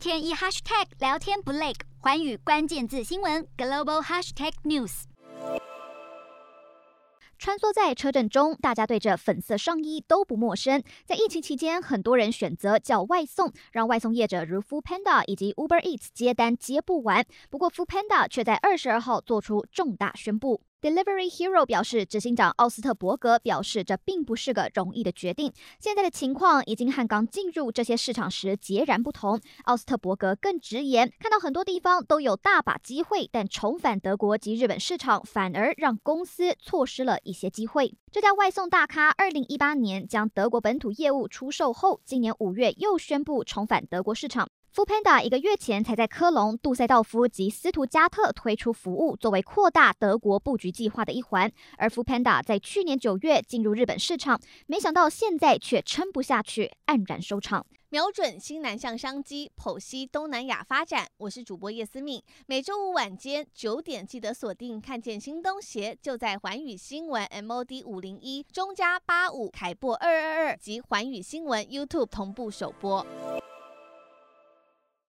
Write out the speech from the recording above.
天一 hashtag 聊天不累，寰宇关键字新闻 global hashtag news。穿梭在车阵中，大家对这粉色上衣都不陌生。在疫情期间，很多人选择叫外送，让外送业者如 Foodpanda 以及 Uber Eats 接单接不完。不过 Foodpanda 却在二十二号做出重大宣布。Delivery Hero 表示，执行长奥斯特伯格表示，这并不是个容易的决定。现在的情况已经和刚进入这些市场时截然不同。奥斯特伯格更直言，看到很多地方都有大把机会，但重返德国及日本市场反而让公司错失了一些机会。这家外送大咖，二零一八年将德国本土业务出售后，今年五月又宣布重返德国市场。Foodpanda 一个月前才在科隆、杜塞道夫及斯图加特推出服务，作为扩大德国布局计划的一环。而 Foodpanda 在去年九月进入日本市场，没想到现在却撑不下去，黯然收场。瞄准新南向商机，剖析东南亚发展。我是主播叶思敏，每周五晚间九点记得锁定。看见新东协就在环宇新闻 MOD 五零一中加八五凯播二二二及环宇新闻 YouTube 同步首播。